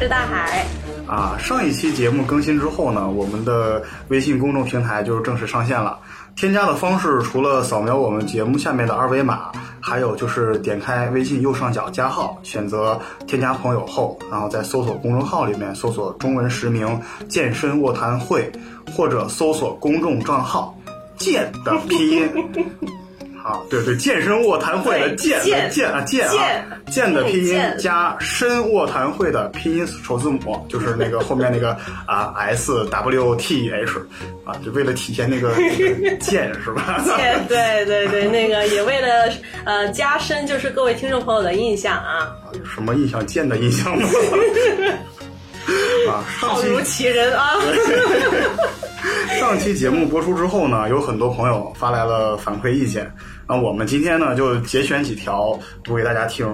是大海。啊，上一期节目更新之后呢，我们的微信公众平台就正式上线了。添加的方式除了扫描我们节目下面的二维码，还有就是点开微信右上角加号，选择添加朋友后，然后在搜索公众号里面搜索中文实名“健身卧谈会”，或者搜索公众账号“健”的拼音。啊，对对，健身卧谈会的健健健啊健啊健的拼音加深卧谈会的拼音首字母，就是那个后面那个啊 S W T H 啊，就为了体现那个 健是吧？健，对对对，那个也为了呃加深就是各位听众朋友的印象啊，有什么印象健的印象吗？啊，上如其人啊。上期节目播出之后呢，有很多朋友发来了反馈意见，那我们今天呢就节选几条读给大家听。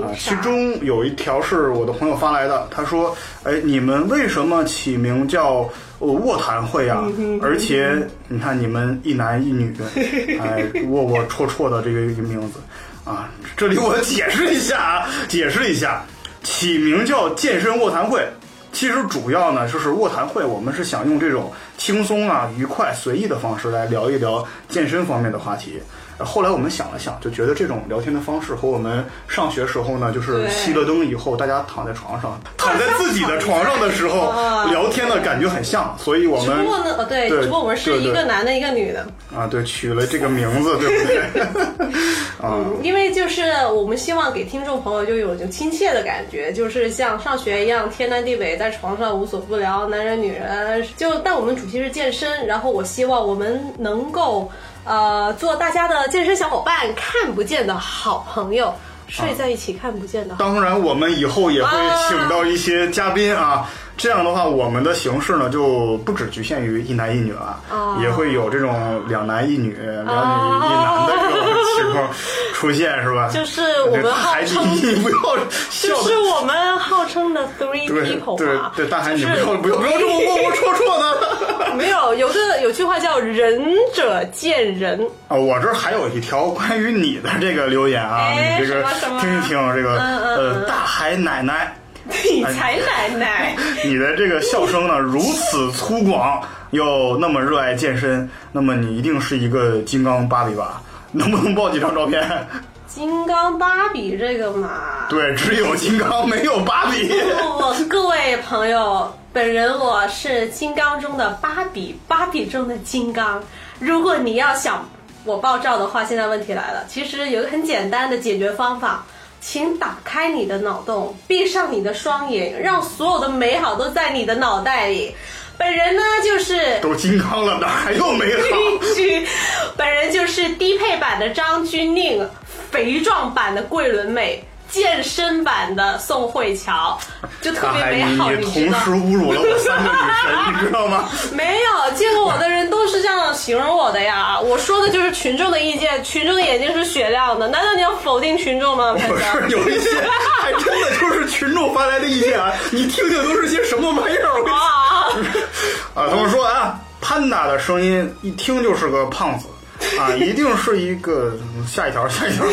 啊，其中有一条是我的朋友发来的，他说：“哎，你们为什么起名叫呃卧谈会啊？而且你看你们一男一女，哎，窝窝戳戳的这个一个名字啊，这里我解释一下啊，解释一下，起名叫健身卧谈会。”其实主要呢就是卧谈会，我们是想用这种轻松啊、愉快、随意的方式来聊一聊健身方面的话题。呃后来我们想了想，就觉得这种聊天的方式和我们上学时候呢，就是熄了灯以后，大家躺在床上，躺在自己的床上。的时候聊天的感觉很像，所以我只们不过呢，呃，对，对只不过我们是一个男的，一个女的，啊，对，取了这个名字，对不对？啊，嗯，因为就是我们希望给听众朋友就有一种亲切的感觉，就是像上学一样天南地北，在床上无所不聊，男人女人。就但我们主题是健身，然后我希望我们能够呃做大家的健身小伙伴，看不见的好朋友，睡在一起看不见的。当然，我们以后也会请到一些嘉宾啊。这样的话，我们的形式呢就不只局限于一男一女了，啊也会有这种两男一女、两女一男的这种情况出现，是吧？就是我们号海称你不要笑就是我们号称的 three people 对嘛，对，大海你不要不要不要这么窝窝戳戳的。没有，有个有句话叫“仁者见仁啊，我这儿还有一条关于你的这个留言啊，哎你这个听一听这个呃大海奶奶。”，理财奶奶。你的这个笑声呢如此粗犷，又那么热爱健身，那么你一定是一个金刚芭比吧？能不能爆几张照片？金刚芭比这个嘛，对，只有金刚，没有芭比。我各位朋友，本人我是金刚中的芭比，芭比中的金刚。如果你要想我爆照的话，现在问题来了，其实有个很简单的解决方法。请打开你的脑洞，闭上你的双眼，让所有的美好都在你的脑袋里。本人呢，就是都金刚了，哪还有美好？本人就是低配版的张钧甯，肥壮版的桂纶镁，健身版的宋慧乔，就特别，美好，你你同时？侮辱了我三个女神，你知道吗？没有见过我的人都是这样形容我的呀。我说的就是群众的意见，群众的眼睛是雪亮的，难道你要否定群众吗？潘不是有一些，还真的就是群众发来的意见啊！你听听都是些什么玩意儿？我跟你说 啊，啊，他们说啊，潘达的声音一听就是个胖子，啊，一定是一个下一条 下一条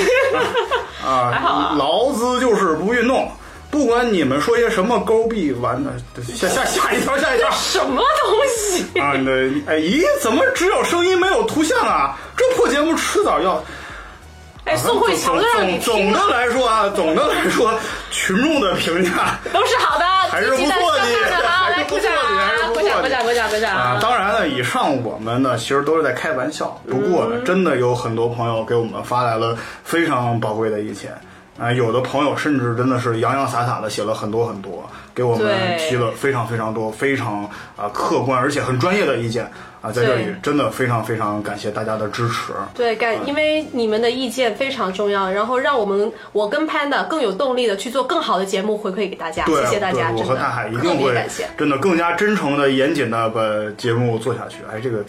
啊还好啊劳资就是不运动，不管你们说些什么勾臂弯的，下下下一条下一条什么东西？啊，那哎咦，怎么只有声音没有图像啊？这破节目迟早要。哎，宋慧乔总就让你总总，的来说啊，总的来说，群众的评价都是好的，还是不错的还是不错的鼓掌，鼓掌，鼓掌，鼓掌啊，当然了，以上我们呢其实都是在开玩笑，不过呢，真的有很多朋友给我们发来了非常宝贵的意见。啊、有的朋友甚至真的是洋洋洒洒的写了很多很多，给我们提了非常非常多、非常啊、客观而且很专业的意见啊，在这里真的非常非常感谢大家的支持。对，感，因为你们的意见非常重要，然后让我们我跟 Panda 更有动力的去做更好的节目回馈给大家，谢谢大家，对我和大海一定会。真的更加真诚的、严谨的把节目做下去。哎，这个，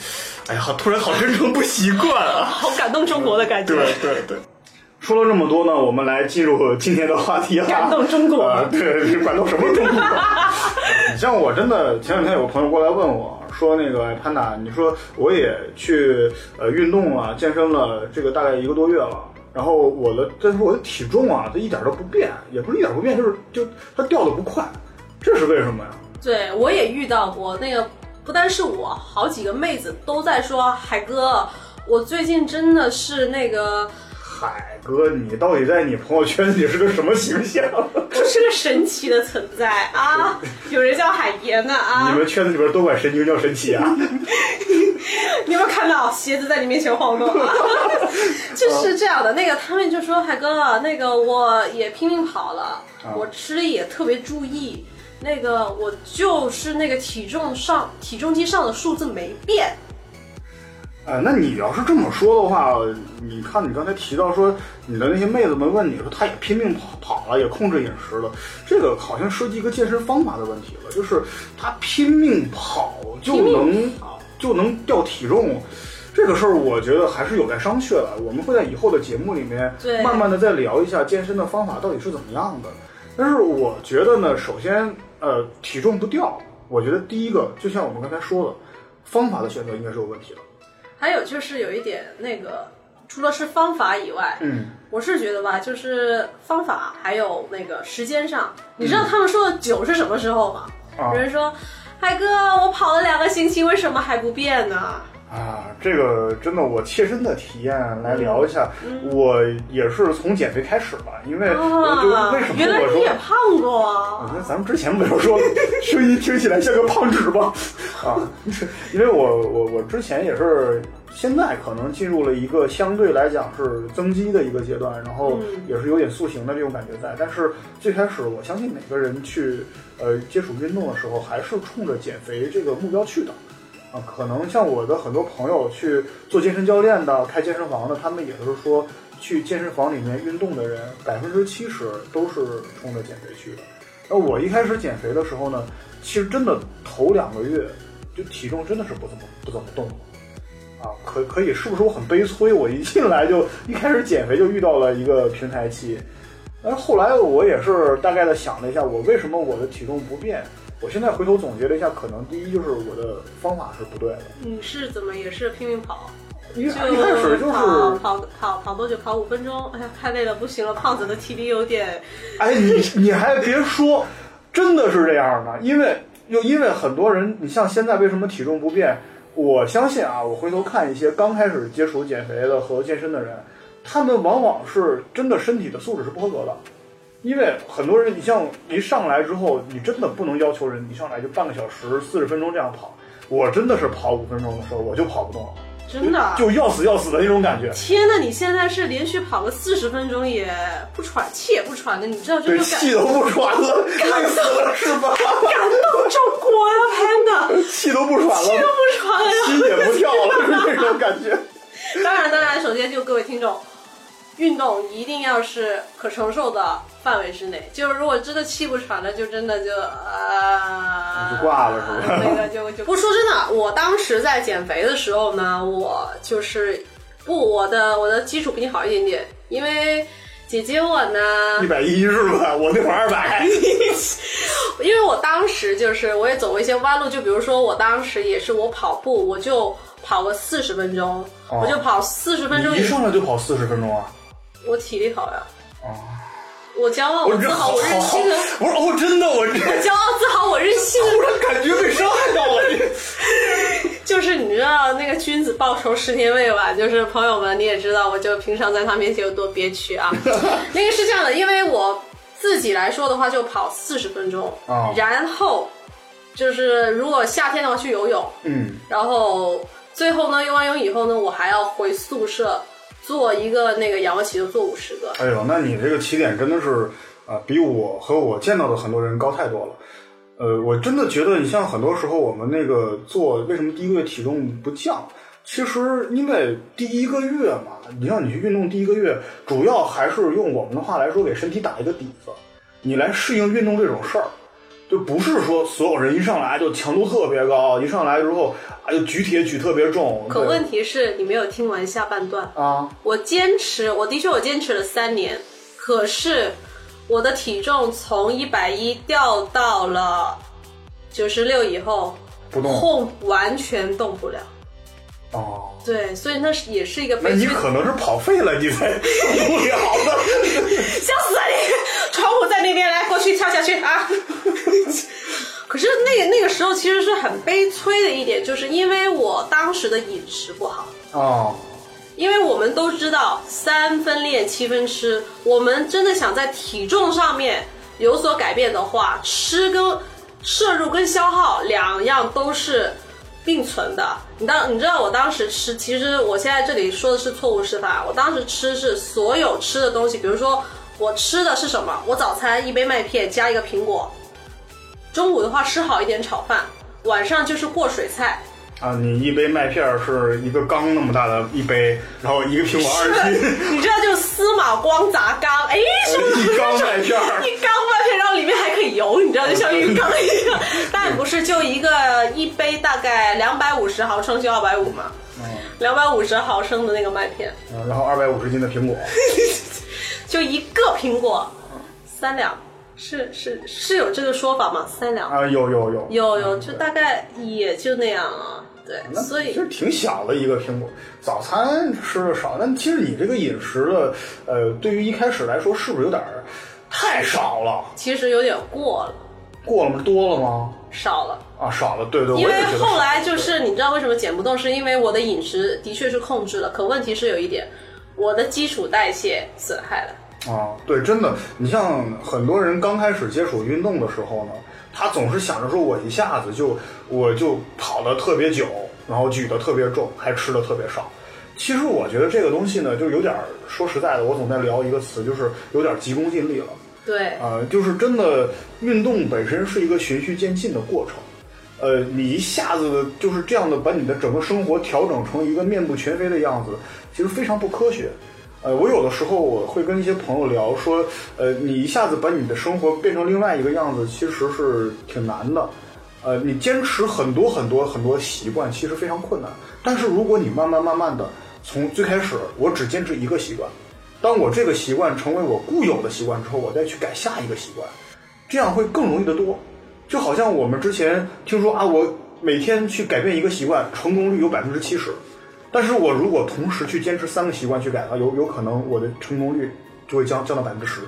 哎呀，好突然好真诚，不习惯啊。好感动中国的感觉。对对对。说了这么多呢，我们来进入今天的话题啊。感动中国啊，对，是感动什么中国？你像我真的前两天有个朋友过来问我说，那个哎潘达，你说我也去呃运动了，健身了，这个大概一个多月了。然后我的，但是我的体重啊，它一点都不变，也不是一点不变，就是就它掉的不快，这是为什么呀？对，我也遇到过那个，不单是我，好几个妹子都在说，海哥，我最近真的是那个。海哥，你到底在你朋友圈里是个什么形象？我是个神奇的存在啊！有人叫海爷呢啊！你们圈子里边都管神经叫神奇啊？你有没有看到鞋子在你面前晃动啊？就是这样的，那个他们就说海哥，那个我也拼命跑了，我吃的也特别注意，那个我就是那个体重上体重机上的数字没变。哎，那你要是这么说的话，你看你刚才提到说你的那些妹子们问你说，她也拼命跑跑了，也控制饮食了，这个好像涉及一个健身方法的问题了，就是她拼命跑就能就能掉体重，这个事儿我觉得还是有待商榷的。我们会在以后的节目里面慢慢的再聊一下健身的方法到底是怎么样的。但是我觉得呢，首先呃体重不掉，我觉得第一个就像我们刚才说的，方法的选择应该是有问题的。还有就是有一点那个，除了是方法以外，嗯，我是觉得吧，就是方法还有那个时间上，你知道他们说的久是什么时候吗？有人说，海哥，我跑了两个星期，为什么还不变呢？啊，这个真的，我切身的体验来聊一下。我也是从减肥开始吧，因为就为什么原来你也胖过啊？我觉得咱们之前不就说声音听起来像个胖纸吗？啊，因为我我我之前也是，现在可能进入了一个相对来讲是增肌的一个阶段，然后也是有点塑形的这种感觉在。但是最开始，我相信每个人去呃接触运动的时候，还是冲着减肥这个目标去的。啊，可能像我的很多朋友去做健身教练的、开健身房的，他们也都是说，去健身房里面运动的人，百分之七十都是冲着减肥去的。那我一开始减肥的时候呢，其实真的头两个月，就体重真的是不怎么不怎么动了。啊，可可以，是不是我很悲催？我一进来就一开始减肥就遇到了一个平台期，但是后来我也是大概的想了一下，我为什么我的体重不变？我现在回头总结了一下，可能第一就是我的方法是不对的。你是怎么也是拼命跑？一一开始就是跑跑跑跑多久？跑五分钟。哎呀，太累了，不行了，胖子的体力有点。哎，你你还别说，真的是这样的。因为又因为很多人，你像现在为什么体重不变？我相信啊，我回头看一些刚开始接触减肥的和健身的人，他们往往是真的身体的素质是不合格的。因为很多人，你像一上来之后，你真的不能要求人一上来就半个小时、四十分钟这样跑。我真的是跑五分钟的时候，我就跑不动了，真的就要死要死的那种感觉。天呐，你现在是连续跑个四十分钟也不喘气也不喘的，你知道这个气都不喘了，累死了是吧？感动中国呀，天呐，气都不喘了，气都不喘了，心也不跳了，是那种感觉。当然，当然，首先就各位听众。运动一定要是可承受的范围之内，就是如果真的气不喘了，就真的就啊，就挂了是吧？那个就就。不说真的，我当时在减肥的时候呢，我就是不我的我的基础比你好一点点，因为姐姐我呢一百一是吧？我那会儿二 百，因为我当时就是我也走过一些弯路，就比如说我当时也是我跑步，我就跑个四十分钟，我就跑四十分钟，一上来就跑四十分钟啊。我体力好呀！啊，我骄傲，我自豪，我任性。我说哦，真的，我我骄傲自豪，我任性。突然感觉被伤害到了。就是你知道那个君子报仇十年未晚，就是朋友们你也知道，我就平常在他面前有多憋屈啊。那个是这样的，因为我自己来说的话，就跑四十分钟，然后就是如果夏天的话去游泳，嗯，然后最后呢游完泳以后呢，我还要回宿舍。做一个那个仰卧起坐，做五十个。哎呦，那你这个起点真的是啊，比我和我见到的很多人高太多了。呃，我真的觉得，你像很多时候我们那个做，为什么第一个月体重不降？其实因为第一个月嘛，你像你去运动第一个月，主要还是用我们的话来说，给身体打一个底子，你来适应运动这种事儿。就不是说所有人一上来就强度特别高，一上来之后啊就举铁举特别重。可问题是你没有听完下半段啊！我坚持，我的确我坚持了三年，可是我的体重从一百一掉到了九十六以后，不动，后完全动不了。哦，对，所以那是也是一个。那你可能是跑废了，你才受不了的。笑死你！窗户在那边，来过去跳下去啊！可是那个那个时候其实是很悲催的一点，就是因为我当时的饮食不好哦。因为我们都知道三分练七分吃，我们真的想在体重上面有所改变的话，吃跟摄入跟消耗两样都是并存的。你当你知道我当时吃，其实我现在这里说的是错误示范。我当时吃是所有吃的东西，比如说我吃的是什么？我早餐一杯麦片加一个苹果，中午的话吃好一点炒饭，晚上就是过水菜。啊，你一杯麦片是一个缸那么大的一杯，然后一个苹果二十斤，你知道就是司马光砸缸，哎，是不是一缸麦片？一缸麦片，然后里面还可以游，你知道就像浴缸一样。但不是，就一个一杯大概两百五十毫升就二百五嘛，两百五十毫升的那个麦片，然后二百五十斤的苹果，就一个苹果三两，是是是有这个说法吗？三两啊，有有有有有，就大概也就那样啊。对，所以其实挺小的一个苹果。早餐吃的少，但其实你这个饮食的，呃，对于一开始来说，是不是有点太少了？其实有点过了。过了吗？多了吗？少了啊，少了。对对，因为后来就是你知道为什么减不动，是因为我的饮食的确是控制了，可问题是有一点，我的基础代谢损害了。啊，对，真的，你像很多人刚开始接触运动的时候呢。他总是想着说，我一下子就我就跑得特别久，然后举得特别重，还吃的特别少。其实我觉得这个东西呢，就有点说实在的，我总在聊一个词，就是有点急功近利了。对，啊，就是真的，运动本身是一个循序渐进的过程。呃，你一下子就是这样的把你的整个生活调整成一个面目全非的样子，其实非常不科学。呃，我有的时候我会跟一些朋友聊说，呃，你一下子把你的生活变成另外一个样子，其实是挺难的。呃，你坚持很多很多很多习惯，其实非常困难。但是如果你慢慢慢慢的从最开始，我只坚持一个习惯，当我这个习惯成为我固有的习惯之后，我再去改下一个习惯，这样会更容易得多。就好像我们之前听说啊，我每天去改变一个习惯，成功率有百分之七十。但是我如果同时去坚持三个习惯去改的话，有有可能我的成功率就会降降到百分之十。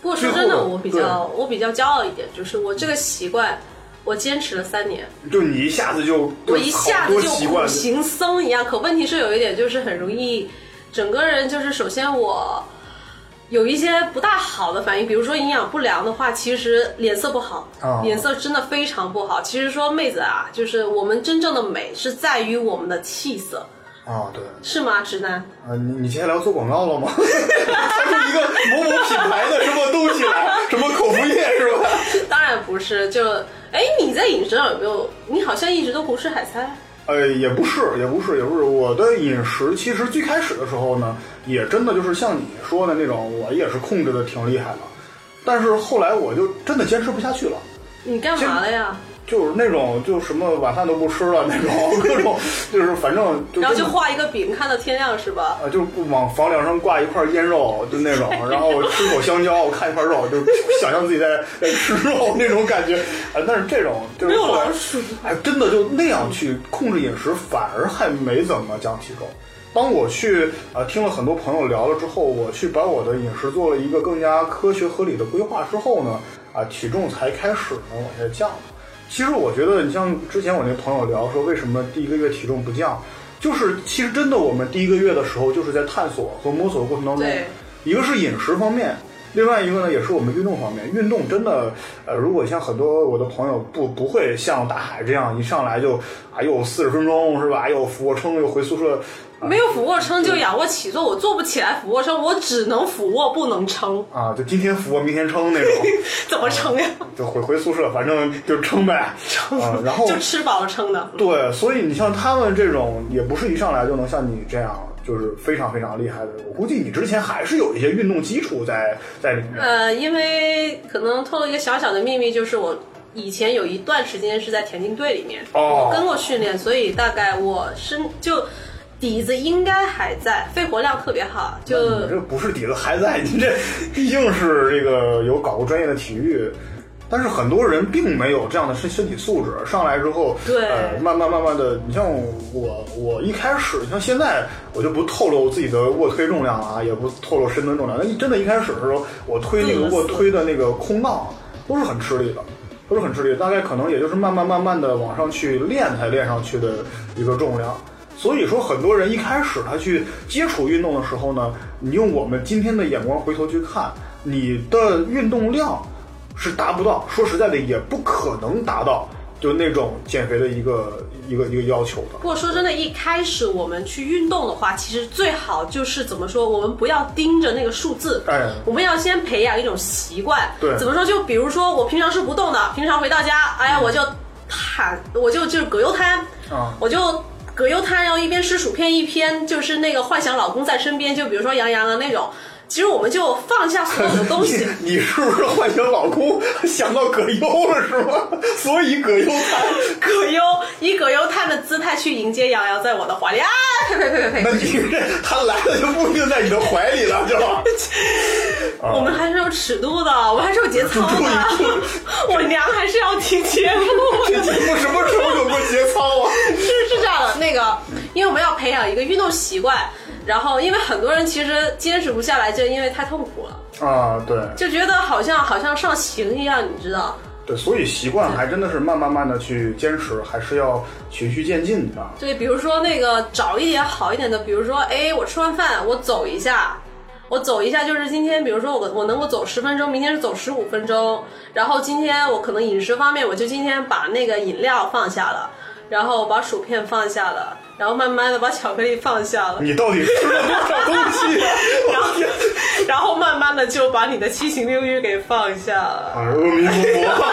不过说真的，我比较我比较骄傲一点，就是我这个习惯，我坚持了三年。就你一下子就我一下子就苦行僧一样，可问题是有一点就是很容易，整个人就是首先我有一些不大好的反应，比如说营养不良的话，其实脸色不好，脸色真的非常不好。其实说妹子啊，就是我们真正的美是在于我们的气色。啊，对，是吗，直男？啊，你你接下来要做广告了吗？他是一个某某品牌的什么东西来，什么口服液是吧？当然不是，就哎，你在饮食上有没有？你好像一直都胡吃海塞。呃，也不是，也不是，也不是。我的饮食其实最开始的时候呢，也真的就是像你说的那种，我也是控制的挺厉害的。但是后来我就真的坚持不下去了。你干嘛了呀？就是那种，就什么晚饭都不吃了那种，各种就是反正。然后就画一个饼，看到天亮是吧？啊，就往房梁上挂一块腌肉，就那种。然后吃口香蕉，我看一块肉，就想象自己在在吃肉那种感觉。啊，但是这种就是没有老鼠。哎，真的就那样去控制饮食，反而还没怎么降体重。当我去啊听了很多朋友聊了之后，我去把我的饮食做了一个更加科学合理的规划之后呢，啊，体重才开始呢往下降。其实我觉得，你像之前我那朋友聊说，为什么第一个月体重不降，就是其实真的，我们第一个月的时候就是在探索和摸索的过程当中，一个是饮食方面，另外一个呢也是我们运动方面。运动真的，呃，如果像很多我的朋友不不会像大海这样一上来就啊又四十分钟是吧，又俯卧撑又回宿舍。没有俯卧撑就仰卧起坐，我做不起来俯卧撑，我只能俯卧不能撑啊！就今天俯卧明天撑那种，怎么撑呀？就回回宿舍，反正就撑呗，撑。然后就吃饱了撑的。对，所以你像他们这种，也不是一上来就能像你这样，就是非常非常厉害的。我估计你之前还是有一些运动基础在在里面。呃，因为可能透露一个小小的秘密，就是我以前有一段时间是在田径队里面，哦，跟过训练，所以大概我身就。底子应该还在，肺活量特别好。就这不是底子还在，你这毕竟是这个有搞过专业的体育，但是很多人并没有这样的身身体素质，上来之后，对，呃，慢慢慢慢的，你像我，我一开始，像现在，我就不透露自己的卧推重量啊，也不透露深蹲重量。那真的，一开始的时候，我推那个卧推的那个空档，都是很吃力的，都是很吃力。大概可能也就是慢慢慢慢的往上去练才练上去的一个重量。所以说，很多人一开始他去接触运动的时候呢，你用我们今天的眼光回头去看，你的运动量。是达不到，说实在的，也不可能达到，就那种减肥的一个一个一个要求的。不过说真的，一开始我们去运动的话，其实最好就是怎么说，我们不要盯着那个数字，哎，我们要先培养一种习惯。对，怎么说？就比如说我平常是不动的，平常回到家，哎呀，我就躺，我就就是葛优瘫，啊，我就葛优瘫，要一边吃薯片，一边就是那个幻想老公在身边，就比如说杨洋啊那种。其实我们就放下所有的东西。你是不是幻想老公想到葛优了是吗？所以葛优瘫，葛优以葛优瘫的姿态去迎接杨洋在我的怀里啊！呸呸呸呸呸！那你这他来了就不一定在你的怀里了，是吧？我们还是有尺度的，我们还是有节操的。我娘还是要听节目。这节目什么时候有过节操啊？是是这样的，那个，因为我们要培养一个运动习惯。然后，因为很多人其实坚持不下来，就因为太痛苦了啊，对，就觉得好像好像上刑一样，你知道？对，所以习惯还真的是慢慢慢的去坚持，还是要循序渐进的。对，比如说那个找一点好一点的，比如说，哎，我吃完饭我走一下，我走一下，就是今天，比如说我我能够走十分钟，明天是走十五分钟，然后今天我可能饮食方面，我就今天把那个饮料放下了。然后把薯片放下了，然后慢慢的把巧克力放下了。你到底吃了多少东西？然后，然后慢慢的就把你的七情六欲给放下了。阿弥陀佛。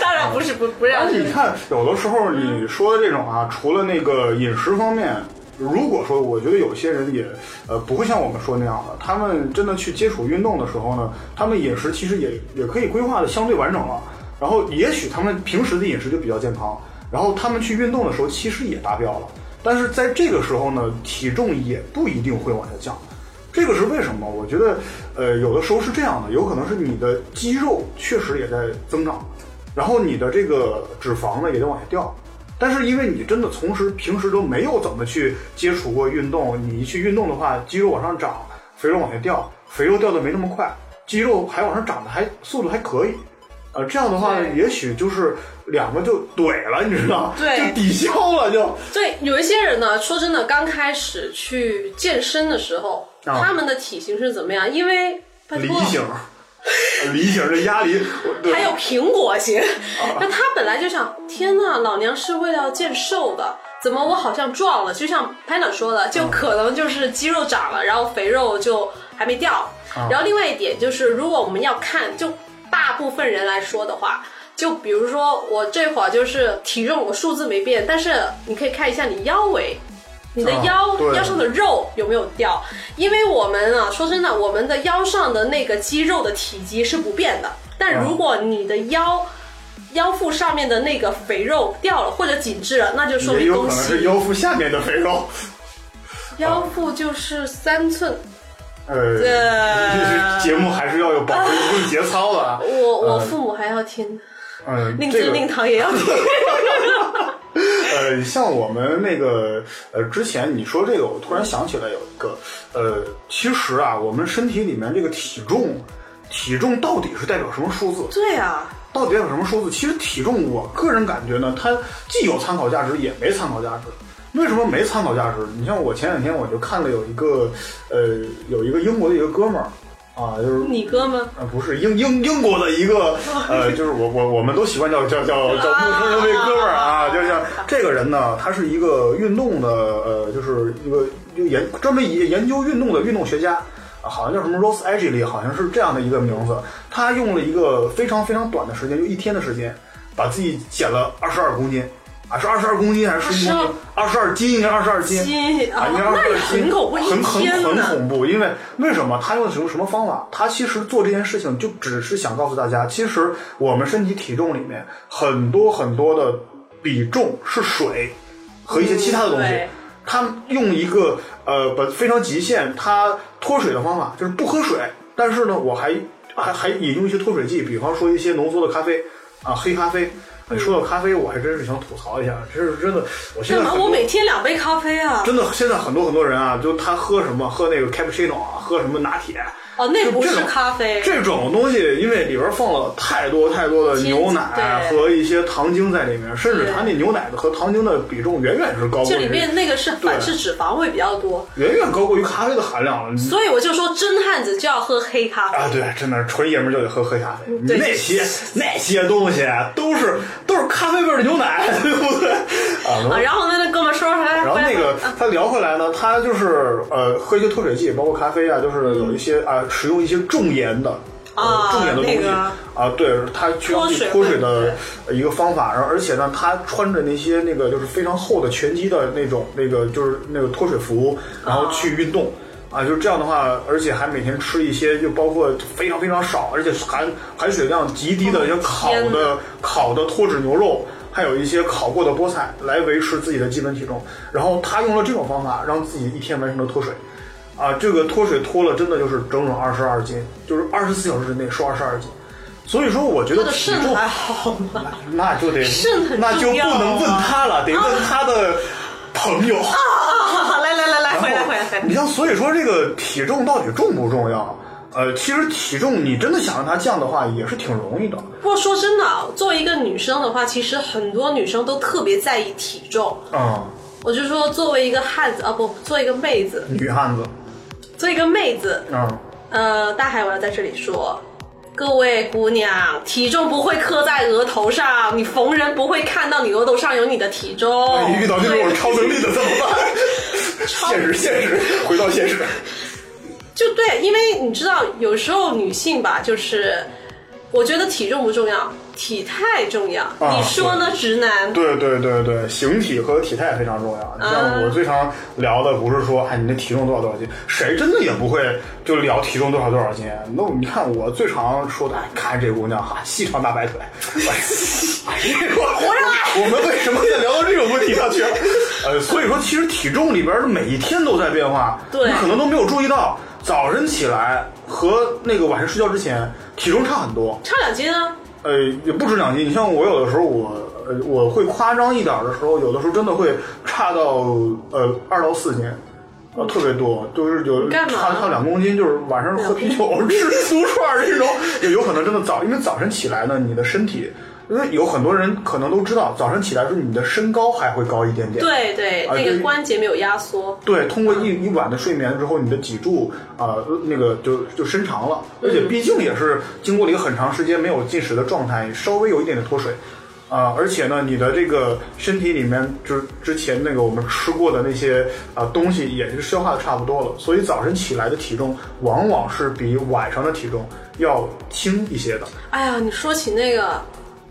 当然不是不不让。你看，有的时候你说的这种啊，除了那个饮食方面，如果说我觉得有些人也呃不会像我们说那样的，他们真的去接触运动的时候呢，他们饮食其实也也可以规划的相对完整了。然后也许他们平时的饮食就比较健康。然后他们去运动的时候，其实也达标了，但是在这个时候呢，体重也不一定会往下降，这个是为什么？我觉得，呃，有的时候是这样的，有可能是你的肌肉确实也在增长，然后你的这个脂肪呢也在往下掉，但是因为你真的从时平时都没有怎么去接触过运动，你一去运动的话，肌肉往上涨，肥肉往下掉，肥肉掉的没那么快，肌肉还往上涨的还速度还可以。呃，这样的话，也许就是两个就怼了，你知道对，就抵消了，就。对，有一些人呢，说真的，刚开始去健身的时候，他们的体型是怎么样？因为梨形，梨形的鸭梨，还有苹果型。那他本来就想，天呐，老娘是为了健瘦的，怎么我好像壮了？就像 Panda 说的，就可能就是肌肉长了，然后肥肉就还没掉。然后另外一点就是，如果我们要看就。大部分人来说的话，就比如说我这会儿就是体重，我数字没变，但是你可以看一下你腰围，你的腰腰上的肉有没有掉？因为我们啊，说真的，我们的腰上的那个肌肉的体积是不变的，但如果你的腰腰腹上面的那个肥肉掉了或者紧致了，那就说明恭喜。有可能是腰腹下面的肥肉。腰腹就是三寸。呃，节目还是要有保持一定节操的。我我父母还要听，嗯，令尊令堂也要听。呃，像我们那个呃，之前你说这个，我突然想起来有一个呃，其实啊，我们身体里面这个体重，体重到底是代表什么数字？对啊，到底代表什么数字？其实体重，我个人感觉呢，它既有参考价值，也没参考价值。为什么没参考价值？你像我前两天我就看了有一个，呃，有一个英国的一个哥们儿，啊，就是你哥吗？啊，不是英英英国的一个，呃，就是我我我们都习惯叫叫叫叫陌生人为哥们儿啊，就像这个人呢，他是一个运动的，呃，就是一个就研专门研研究运动的运动学家，好像叫什么 Rose a g i l y 好像是这样的一个名字。他用了一个非常非常短的时间，就一天的时间，把自己减了二十二公斤。啊，是二十二公斤还是十一公斤？二十二斤应该二十二斤啊，应该二十二斤，很很很恐怖。因为为什么他用的是什么方法？他其实做这件事情就只是想告诉大家，其实我们身体体重里面很多很多的比重是水和一些其他的东西。他用一个呃，非常极限，他脱水的方法就是不喝水，但是呢，我还还还引用一些脱水剂，比方说一些浓缩的咖啡啊，黑咖啡。你说到咖啡，我还真是想吐槽一下，这是真的。我现在我每天两杯咖啡啊！真的，现在很多很多人啊，就他喝什么，喝那个 cappuccino 啊，喝什么拿铁。哦，那不是咖啡。这种东西，因为里边放了太多太多的牛奶和一些糖精在里面，甚至它那牛奶的和糖精的比重远远是高过。这里面那个是反式脂肪会比较多，远远高过于咖啡的含量了。所以我就说，真汉子就要喝黑咖啡啊！对，真的纯爷们就得喝黑咖啡。那些 那些东西都是都是咖啡味的牛奶，对不对？啊，然后那那哥们说，然后那个他聊回来呢，他就是呃喝一些脱水剂，包括咖啡啊，就是有一些啊。使用一些重盐的啊，重盐的东西啊，对，他需要去脱水的一个方法，然后而且呢，他穿着那些那个就是非常厚的拳击的那种那个就是那个脱水服，然后去运动啊，就是这样的话，而且还每天吃一些，就包括非常非常少，而且含含水量极低的一些烤的烤的脱脂牛肉，还有一些烤过的菠菜来维持自己的基本体重，然后他用了这种方法，让自己一天完成了脱水。啊，这个脱水脱了，真的就是整整二十二斤，就是二十四小时之内瘦二十二斤。所以说，我觉得体重还好吗？那就得那就不能问他了，得问他的朋友。啊，来来来来，回来回来回来。你像，所以说这个体重到底重不重要？呃，其实体重你真的想让它降的话，也是挺容易的。不过说真的，作为一个女生的话，其实很多女生都特别在意体重。嗯。我就说，作为一个汉子啊，不，作为一个妹子，女汉子。做一个妹子，嗯，呃，大海，我要在这里说，各位姑娘，体重不会刻在额头上，你逢人不会看到你额头上有你的体重。你遇到这种超能力的怎么办？现实，现实，回到现实。就对，因为你知道，有时候女性吧，就是我觉得体重不重要。体态重要，你说呢，直男？对对对对，形体和体态非常重要。你像我最常聊的不是说，哎，你的体重多少多少斤？谁真的也不会就聊体重多少多少斤。那你看我最常说的，哎，看这姑娘哈，细长大白腿。我我们为什么要聊到这种问题上去了？呃，所以说，其实体重里边的每一天都在变化，对，你可能都没有注意到，早晨起来和那个晚上睡觉之前，体重差很多，差两斤啊。呃，也不止两斤。你像我有的时候，我呃，我会夸张一点的时候，有的时候真的会差到呃二到四斤，呃，特别多，就是有差差两公斤，就是晚上喝啤酒、吃 酥串这种，也有可能真的早，因为早晨起来呢，你的身体。因为有很多人可能都知道，早晨起来时候你的身高还会高一点点。对对，那个关节没有压缩。对，通过一一晚的睡眠之后，你的脊柱啊，那个就就伸长了，而且毕竟也是经过了一个很长时间没有进食的状态，稍微有一点点脱水，啊，而且呢，你的这个身体里面就是之前那个我们吃过的那些啊东西也是消化的差不多了，所以早晨起来的体重往往是比晚上的体重要轻一些的。哎呀，你说起那个。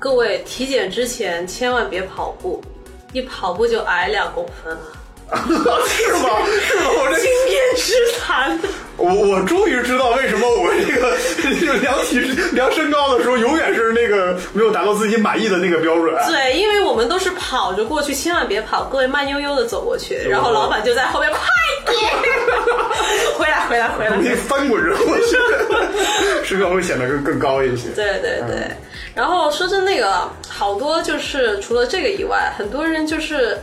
各位体检之前千万别跑步，一跑步就矮两公分了。是吗？是吗？我这经验之谈。我我终于知道为什么我这个 这个量体量身高的时候，永远是那个没有达到自己满意的那个标准。对，因为我们都是跑着过去，千万别跑，各位慢悠悠的走过去，然后老板就在后面快点，回来回来回来，你翻滚着过去，身高会显得更更高一些。对对对。然后说真那个，好多就是除了这个以外，很多人就是，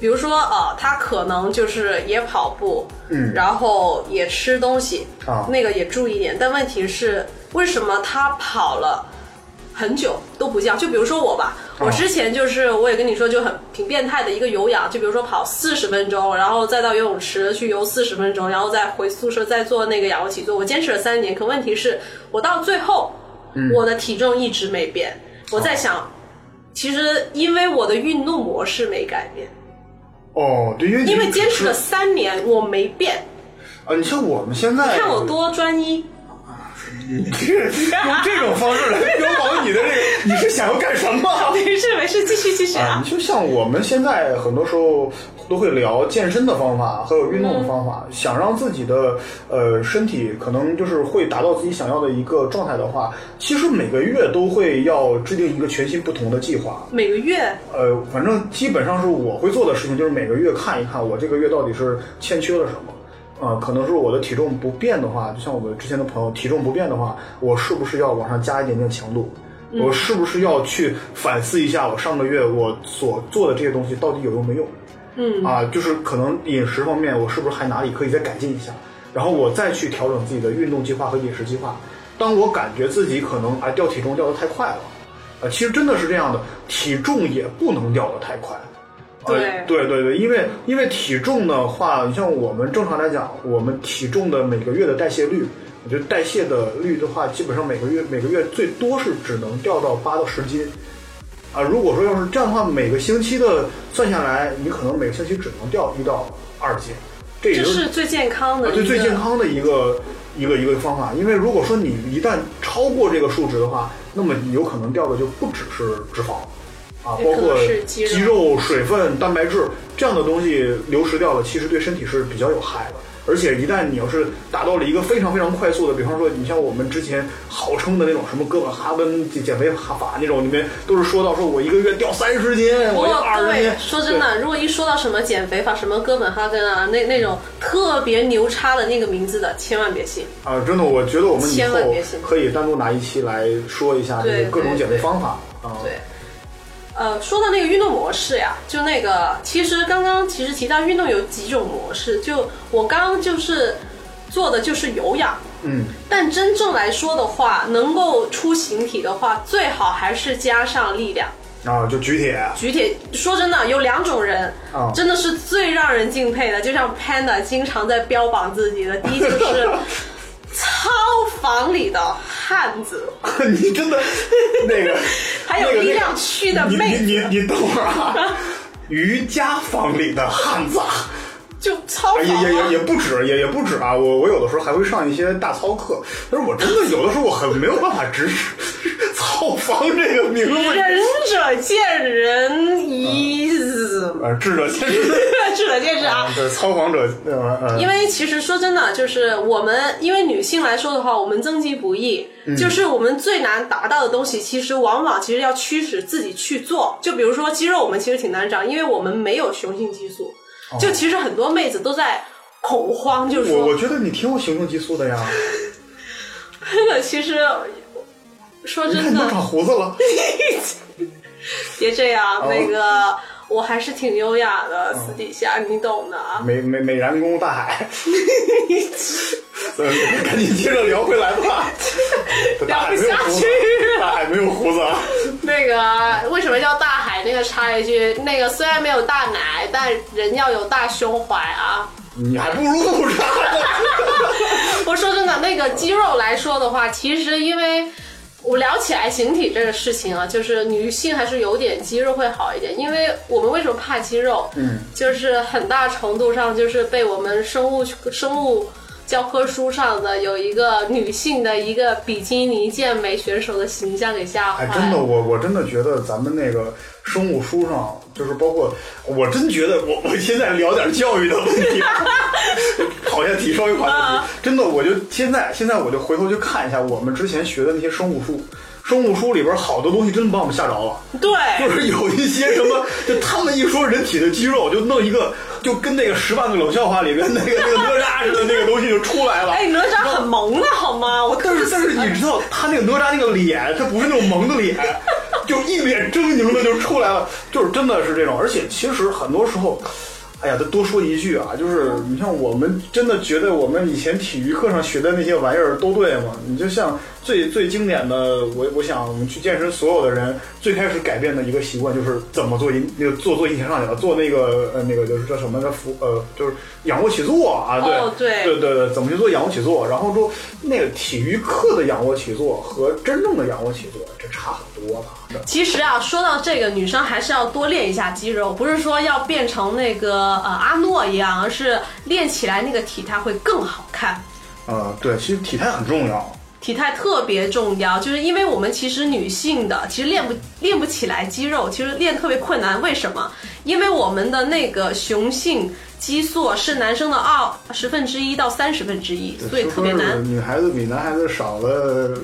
比如说呃，他可能就是也跑步，嗯，然后也吃东西，啊，那个也注意点。但问题是，为什么他跑了很久都不降？就比如说我吧，我之前就是我也跟你说就很挺变态的一个有氧，就比如说跑四十分钟，然后再到游泳池去游四十分钟，然后再回宿舍再做那个仰卧起坐，我坚持了三年。可问题是我到最后。我的体重一直没变，我在想，其实因为我的运动模式没改变。哦，对，因为因为坚持了三年，我没变。啊，你像我们现在，看我多专一。你这用这种方式来标榜你的这个，你是想要干什么？没事没事，继续继续啊！你就像我们现在很多时候都会聊健身的方法和有运动的方法，想让自己的呃身体可能就是会达到自己想要的一个状态的话，其实每个月都会要制定一个全新不同的计划。每个月？呃，反正基本上是我会做的事情，就是每个月看一看我这个月到底是欠缺了什么。呃，可能是我的体重不变的话，就像我们之前的朋友体重不变的话，我是不是要往上加一点点强度？我是不是要去反思一下我上个月我所做的这些东西到底有用没用？嗯啊，就是可能饮食方面，我是不是还哪里可以再改进一下？然后我再去调整自己的运动计划和饮食计划。当我感觉自己可能啊掉体重掉得太快了，啊，其实真的是这样的，体重也不能掉得太快。对对对对，因为因为体重的话，你像我们正常来讲，我们体重的每个月的代谢率，我觉得代谢的率的话，基本上每个月每个月最多是只能掉到八到十斤。啊，如果说要是这样的话，每个星期的算下来，你可能每个星期只能掉一到二斤，这也是最健康的，对最健康的一个一个一个方法。因为如果说你一旦超过这个数值的话，那么有可能掉的就不只是脂肪。啊，包括肌肉、水分、蛋白质这样的东西流失掉了，其实对身体是比较有害的。而且一旦你要是达到了一个非常非常快速的，比方说你像我们之前号称的那种什么哥本哈根减肥法那种，里面都是说到说我一个月掉三十斤，我要二十斤。说真的，如果一说到什么减肥法，什么哥本哈根啊，那那种特别牛叉的那个名字的，千万别信啊！真的，我觉得我们以后可以单独拿一期来说一下这个各种减肥方法啊。对。呃，说到那个运动模式呀，就那个，其实刚刚其实提到运动有几种模式，就我刚刚就是做的就是有氧，嗯，但真正来说的话，能够出形体的话，最好还是加上力量啊，就举铁，举铁。说真的，有两种人，真的是最让人敬佩的，就像 Panda 经常在标榜自己的，第一就是。操房里的汉子，你真的那个 还有力量区的妹子，你你你等会儿啊！瑜伽房里的汉子，就操也也也也不止，也也不止啊！我我有的时候还会上一些大操课，但是我真的有的时候我很没有办法直视“ 操房”这个名字。仁者见仁，智者见智，智者见智啊！对，操房者，因为其实说真的，就是我们，因为女性来说的话，我们增肌不易，就是我们最难达到的东西，其实往往其实要驱使自己去做。就比如说肌肉，我们其实挺难长，因为我们没有雄性激素。就其实很多妹子都在恐慌，就是我我觉得你挺有行动激素的呀。真的，其实说真的，你长胡子了。别这样，那个我还是挺优雅的，私底下你懂的啊。美美美髯公大海，赶紧接着聊回来吧。聊不下去，大海没有胡子。那个为什么叫大海？那个插一句，那个虽然没有大奶，但人要有大胸怀啊。你还不如不插。我说真的，那个肌肉来说的话，其实因为。我聊起来形体这个事情啊，就是女性还是有点肌肉会好一点，因为我们为什么怕肌肉？嗯，就是很大程度上就是被我们生物生物教科书上的有一个女性的一个比基尼健美选手的形象给吓坏。哎，真的，我我真的觉得咱们那个生物书上，就是包括我真觉得，我我现在聊点教育的问题。好像提，稍微跑下题，真的，我就现在现在我就回头去看一下我们之前学的那些生物书，生物书里边好多东西真的把我们吓着了。对，就是有一些什么，就他们一说人体的肌肉，就弄一个，就跟那个十万个冷笑话里面那个那个哪吒似的那个东西就出来了。哎，哪吒很萌的好吗？我但是但是你知道他那个哪吒那个脸，他不是那种萌的脸，就一脸狰狞的就出来了，就是真的是这种。而且其实很多时候。哎呀，再多说一句啊，就是你像我们真的觉得我们以前体育课上学的那些玩意儿都对吗？你就像最最经典的，我我想我们去健身，所有的人最开始改变的一个习惯就是怎么做引那个做做引体向上去了，做那个呃那个就是叫什么叫俯呃就是仰卧起坐啊，对对对对对，怎么去做仰卧起坐？然后说那个体育课的仰卧起坐和真正的仰卧起坐这差很多了。其实啊，说到这个，女生还是要多练一下肌肉，不是说要变成那个呃阿诺一样，而是练起来那个体态会更好看。呃，对，其实体态很重要，体态特别重要，就是因为我们其实女性的其实练不练不起来肌肉，其实练特别困难。为什么？因为我们的那个雄性。激素是男生的二十分之一到三十分之一，所以特别难。女孩子比男孩子少了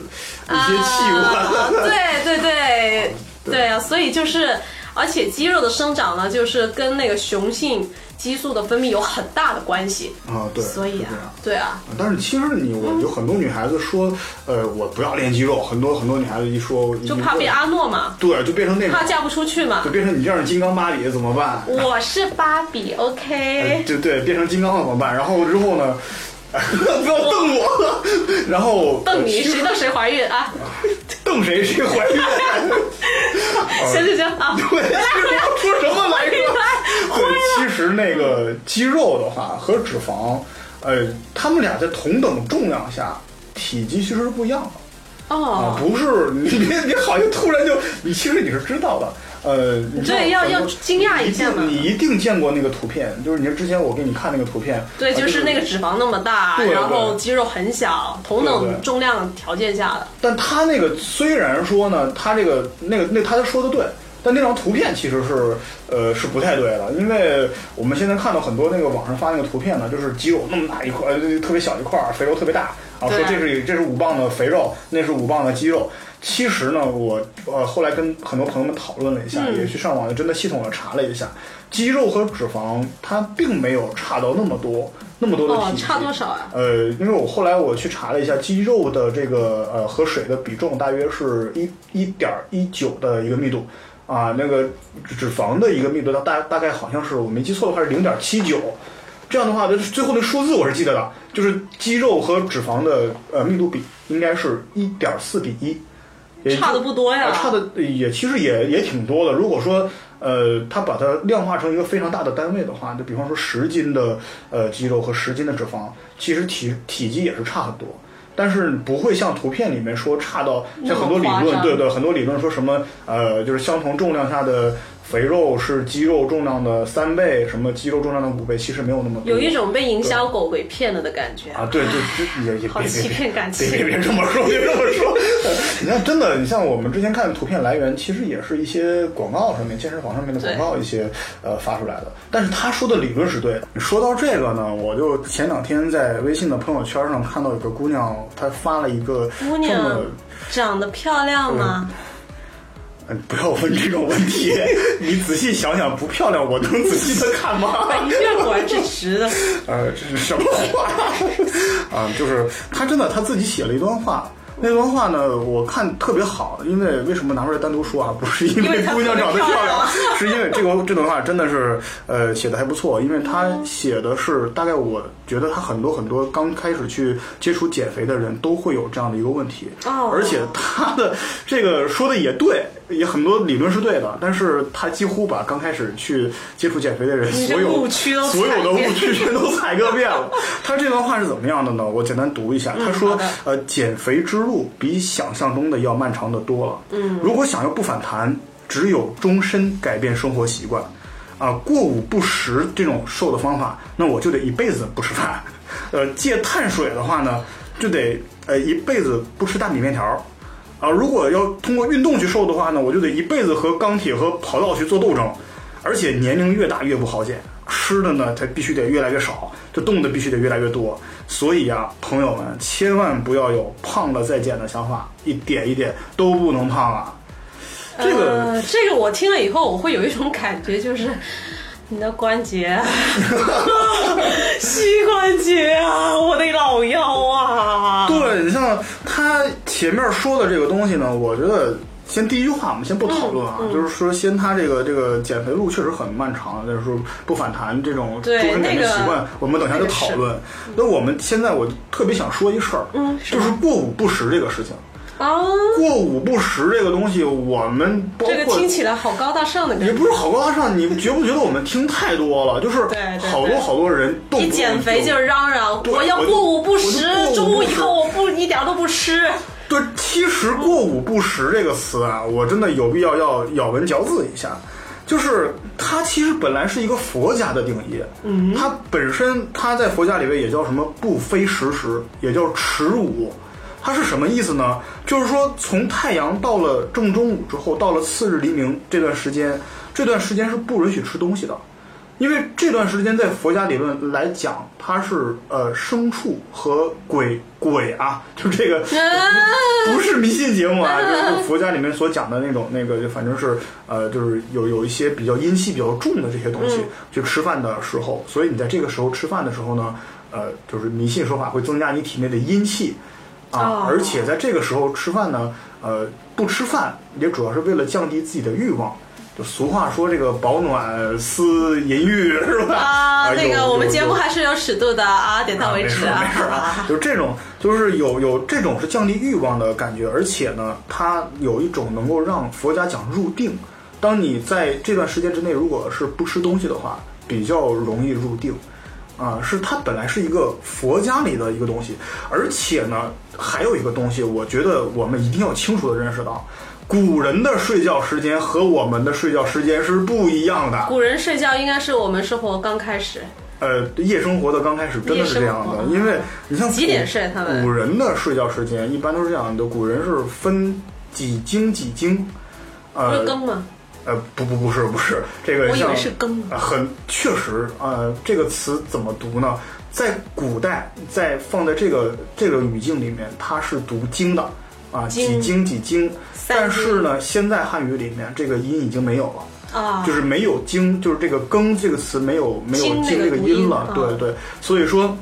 一些器官。对对对 对啊，所以就是，而且肌肉的生长呢，就是跟那个雄性激素的分泌有很大的关系啊。对，所以啊，对啊。但是其实你我有很多女孩子说，呃，我不要练肌肉。很多很多女孩子一说，就怕被阿诺嘛。对，就变成那种怕嫁不出去嘛。就变成你这样的金刚芭比怎么办？我是芭比，OK。就对，变成金刚了怎么办？然后之后呢？不要瞪我，然后瞪你，谁瞪谁怀孕啊？瞪谁谁怀孕？行行行啊！对，说什么来着？对，其实那个肌肉的话和脂肪，呃，他们俩在同等重量下，体积其实是不一样的。哦，不是，你别你好像突然就，你其实你是知道的。呃，对，要要惊讶一下嘛。你一定见过那个图片，就是你之前我给你看那个图片。对，就是那个脂肪那么大，然后肌肉很小，同等重量条件下的。但他那个虽然说呢，他这个那个那他说的对，但那张图片其实是呃是不太对的，因为我们现在看到很多那个网上发那个图片呢，就是肌肉那么大一块，特别小一块，肥肉特别大，然后，说这是这是五磅的肥肉，那是五磅的肌肉。其实呢，我呃后来跟很多朋友们讨论了一下，也去上网真的系统的查了一下，肌肉和脂肪它并没有差到那么多，那么多的体积。差多少啊？呃，因为我后来我去查了一下，肌肉的这个呃和水的比重大约是一一点一九的一个密度，啊，那个脂肪的一个密度大大概好像是我没记错的话是零点七九，这样的话，最后的数字我是记得的，就是肌肉和脂肪的呃密度比应该是一点四比一。差的不多呀，差的也其实也也挺多的。如果说呃，它把它量化成一个非常大的单位的话，就比方说十斤的呃肌肉和十斤的脂肪，其实体体积也是差很多，但是不会像图片里面说差到像很多理论，对对，很多理论说什么呃，就是相同重量下的。肥肉是肌肉重量的三倍，什么肌肉重量的五倍，其实没有那么多。有一种被营销狗给骗了的感觉啊！对对，这也也好欺骗感情。别别别这么说，别这么说。你看，真的，你像我们之前看的图片来源，其实也是一些广告上面、健身房上面的广告一些呃发出来的。但是他说的理论是对的。说到这个呢，我就前两天在微信的朋友圈上看到有个姑娘，她发了一个姑娘长得漂亮吗？嗯，不要问这种问题。你仔细想想，不漂亮，我能仔细的看吗？一定果然是直的。呃，这是什么话？啊，就是他真的他自己写了一段话。那段话呢，我看特别好，因为为什么拿出来单独说啊？不是因为姑娘长得漂亮，是因为这个这段话真的是呃写的还不错，因为他写的是大概我觉得他很多很多刚开始去接触减肥的人都会有这样的一个问题，而且他的这个说的也对，也很多理论是对的，但是他几乎把刚开始去接触减肥的人所有误区所有的误区全都踩个遍了。他这段话是怎么样的呢？我简单读一下，他说呃减肥之路比想象中的要漫长的多了。嗯，如果想要不反弹，只有终身改变生活习惯。啊，过午不食这种瘦的方法，那我就得一辈子不吃饭。呃，戒碳水的话呢，就得呃一辈子不吃大米面条。啊，如果要通过运动去瘦的话呢，我就得一辈子和钢铁和跑道去做斗争。而且年龄越大越不好减，吃的呢它必须得越来越少，这动的必须得越来越多。所以呀，朋友们千万不要有胖了再减的想法，一点一点都不能胖啊。这个这个我听了以后，我会有一种感觉，就是你的关节，膝关节啊，我的老腰啊。对你像他前面说的这个东西呢，我觉得。先第一句话，我们先不讨论啊，就是说，先他这个这个减肥路确实很漫长，就是说不反弹这种终身减肥习惯，我们等下就讨论。那我们现在我特别想说一事儿，嗯，就是过午不食这个事情。哦，过午不食这个东西，我们包括这个听起来好高大上的感觉，也不是好高大上，你觉不觉得我们听太多了？就是好多好多人一减肥就嚷嚷，我要过午不食，中午以后我不一点都不吃。对，其实“过午不食”这个词啊，我真的有必要要咬文嚼字一下。就是它其实本来是一个佛家的定义，嗯，它本身它在佛家里面也叫什么“不非时食”，也叫“持午”。它是什么意思呢？就是说从太阳到了正中午之后，到了次日黎明这段时间，这段时间是不允许吃东西的。因为这段时间在佛家理论来讲，它是呃牲畜和鬼鬼啊，就这个不是迷信节目啊，就是佛家里面所讲的那种那个，就反正是呃，就是有有一些比较阴气比较重的这些东西去吃饭的时候，所以你在这个时候吃饭的时候呢，呃，就是迷信说法会增加你体内的阴气啊，而且在这个时候吃饭呢，呃，不吃饭也主要是为了降低自己的欲望。就俗话说这个保暖思淫欲是吧？啊，那个我们节目还是有尺度的啊，点到为止啊。没事啊，就这种就是有有这种是降低欲望的感觉，而且呢，它有一种能够让佛家讲入定。当你在这段时间之内，如果是不吃东西的话，比较容易入定啊。是它本来是一个佛家里的一个东西，而且呢，还有一个东西，我觉得我们一定要清楚的认识到。古人的睡觉时间和我们的睡觉时间是不一样的。古人睡觉应该是我们生活刚开始，呃，夜生活的刚开始真的是这样的。因为你像几点睡？他们古人的睡觉时间一般都是这样的。古人是分几经几经，呃，更吗？呃，不不不是不是这个，我以为是更。很确实，呃，这个词怎么读呢？在古代，在放在这个这个语境里面，它是读经的。啊，几经几经，但是呢，现在汉语里面这个音已经没有了啊，就是没有经，就是这个更这个词没有没有经这个音了，对对，所以说，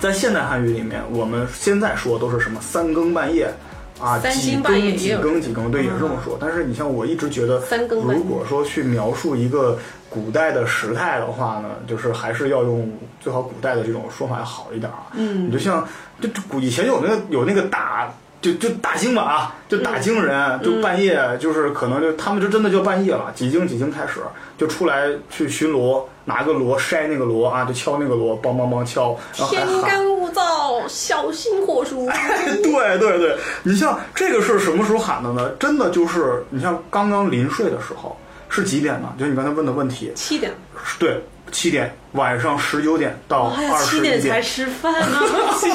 在现代汉语里面，我们现在说都是什么三更半夜啊，几更几更几更，对，也是这么说。但是你像我一直觉得，如果说去描述一个古代的时态的话呢，就是还是要用最好古代的这种说法要好一点啊。嗯，你就像就古以前有那个有那个打。就就打更吧啊，就打更人，就半夜，就是可能就他们就真的就半夜了，几更几更开始就出来去巡逻，拿个锣筛那个锣啊，就敲那个锣，梆梆梆敲，天干物燥，小心火烛。对对对，你像这个是什么时候喊的呢？真的就是你像刚刚临睡的时候，是几点呢？就你刚才问的问题，七点。对。七点，晚上十九点到二十一点才吃饭呢。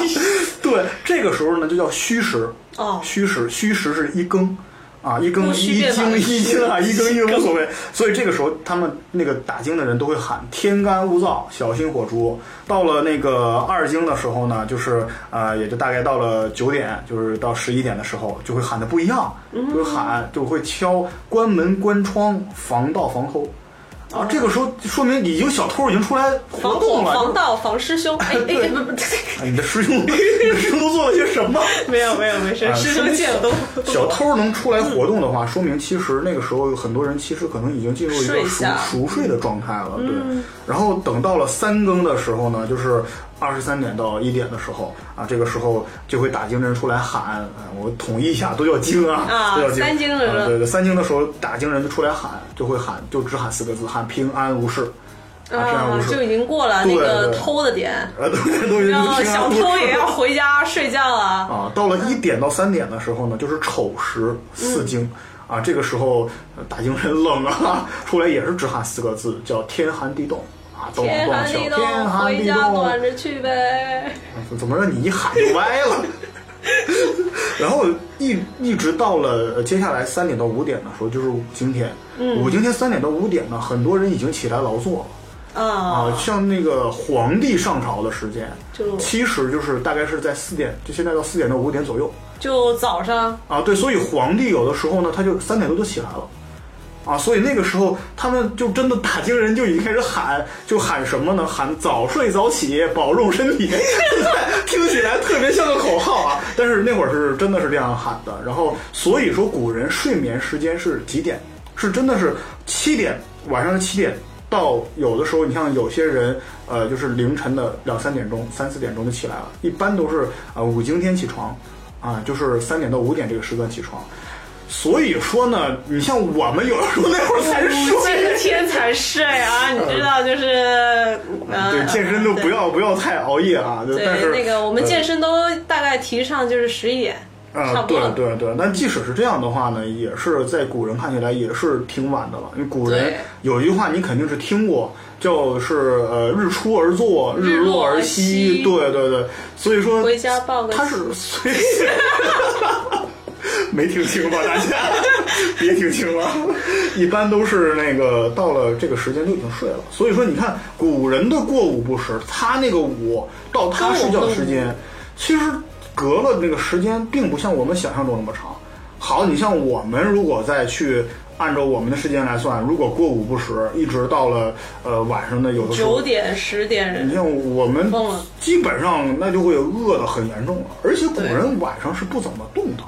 对，这个时候呢就叫虚时。哦，虚时，虚时是一更，啊，一更一经一经啊，一更一无所谓。所以这个时候，他们那个打更的人都会喊“天干物燥，小心火烛”。到了那个二更的时候呢，就是啊，也就大概到了九点，就是到十一点的时候，就会喊的不一样，就会喊，就会敲关门关窗，防盗防偷。啊，这个时候说明已经小偷已经出来活动了，防盗防师兄。哎哎不不，你的师兄，你的师兄都做了些什么？没有没有没事，师兄见都。小偷能出来活动的话，说明其实那个时候有很多人其实可能已经进入一个熟熟睡的状态了。对，然后等到了三更的时候呢，就是。二十三点到一点的时候啊，这个时候就会打更人出来喊，我统一一下，都叫经啊，都叫经。三更的对对，三更的时候打更人就出来喊，就会喊，就只喊四个字，喊平安无事，啊，平安无事，就已经过了那个偷的点，呃，都已经小偷也要回家睡觉了啊。到了一点到三点的时候呢，就是丑时四更啊，这个时候打更人冷啊，出来也是只喊四个字，叫天寒地冻。天寒地冻，回家暖着去呗。怎么让你一喊就歪了？然后一一直到了接下来三点到五点的时候，就是五更天。五更天三点到五点呢，很多人已经起来劳作了。啊，像那个皇帝上朝的时间，就其实就是大概是在四点，就现在到四点到五点左右。就早上啊，对，所以皇帝有的时候呢，他就三点多就起来了。啊，所以那个时候他们就真的打更人就已经开始喊，就喊什么呢？喊早睡早起，保重身体。听起来特别像个口号啊，但是那会儿是真的是这样喊的。然后所以说古人睡眠时间是几点？是真的是七点，晚上的七点到有的时候，你像有些人呃，就是凌晨的两三点钟、三四点钟就起来了。一般都是啊五更天起床，啊就是三点到五点这个时段起床。所以说呢，你像我们有的时候那会儿才睡，今天才睡啊，你知道就是，对健身都不要不要太熬夜啊。对，那个我们健身都大概提倡就是十一点，啊，对对对。但即使是这样的话呢，也是在古人看起来也是挺晚的了。因为古人有一句话你肯定是听过，叫是呃日出而作，日落而息。对对对，所以说回家报个他是随。没听清吧？大家 别听清了，一般都是那个到了这个时间就已经睡了。所以说，你看古人的过午不食，他那个午到他睡觉的时间，其实隔了那个时间，并不像我们想象中那么长。好，你像我们如果再去。按照我们的时间来算，如果过午不食，一直到了呃晚上的有的时候九点十点，你像我们基本上那就会饿得很严重了。而且古人晚上是不怎么动的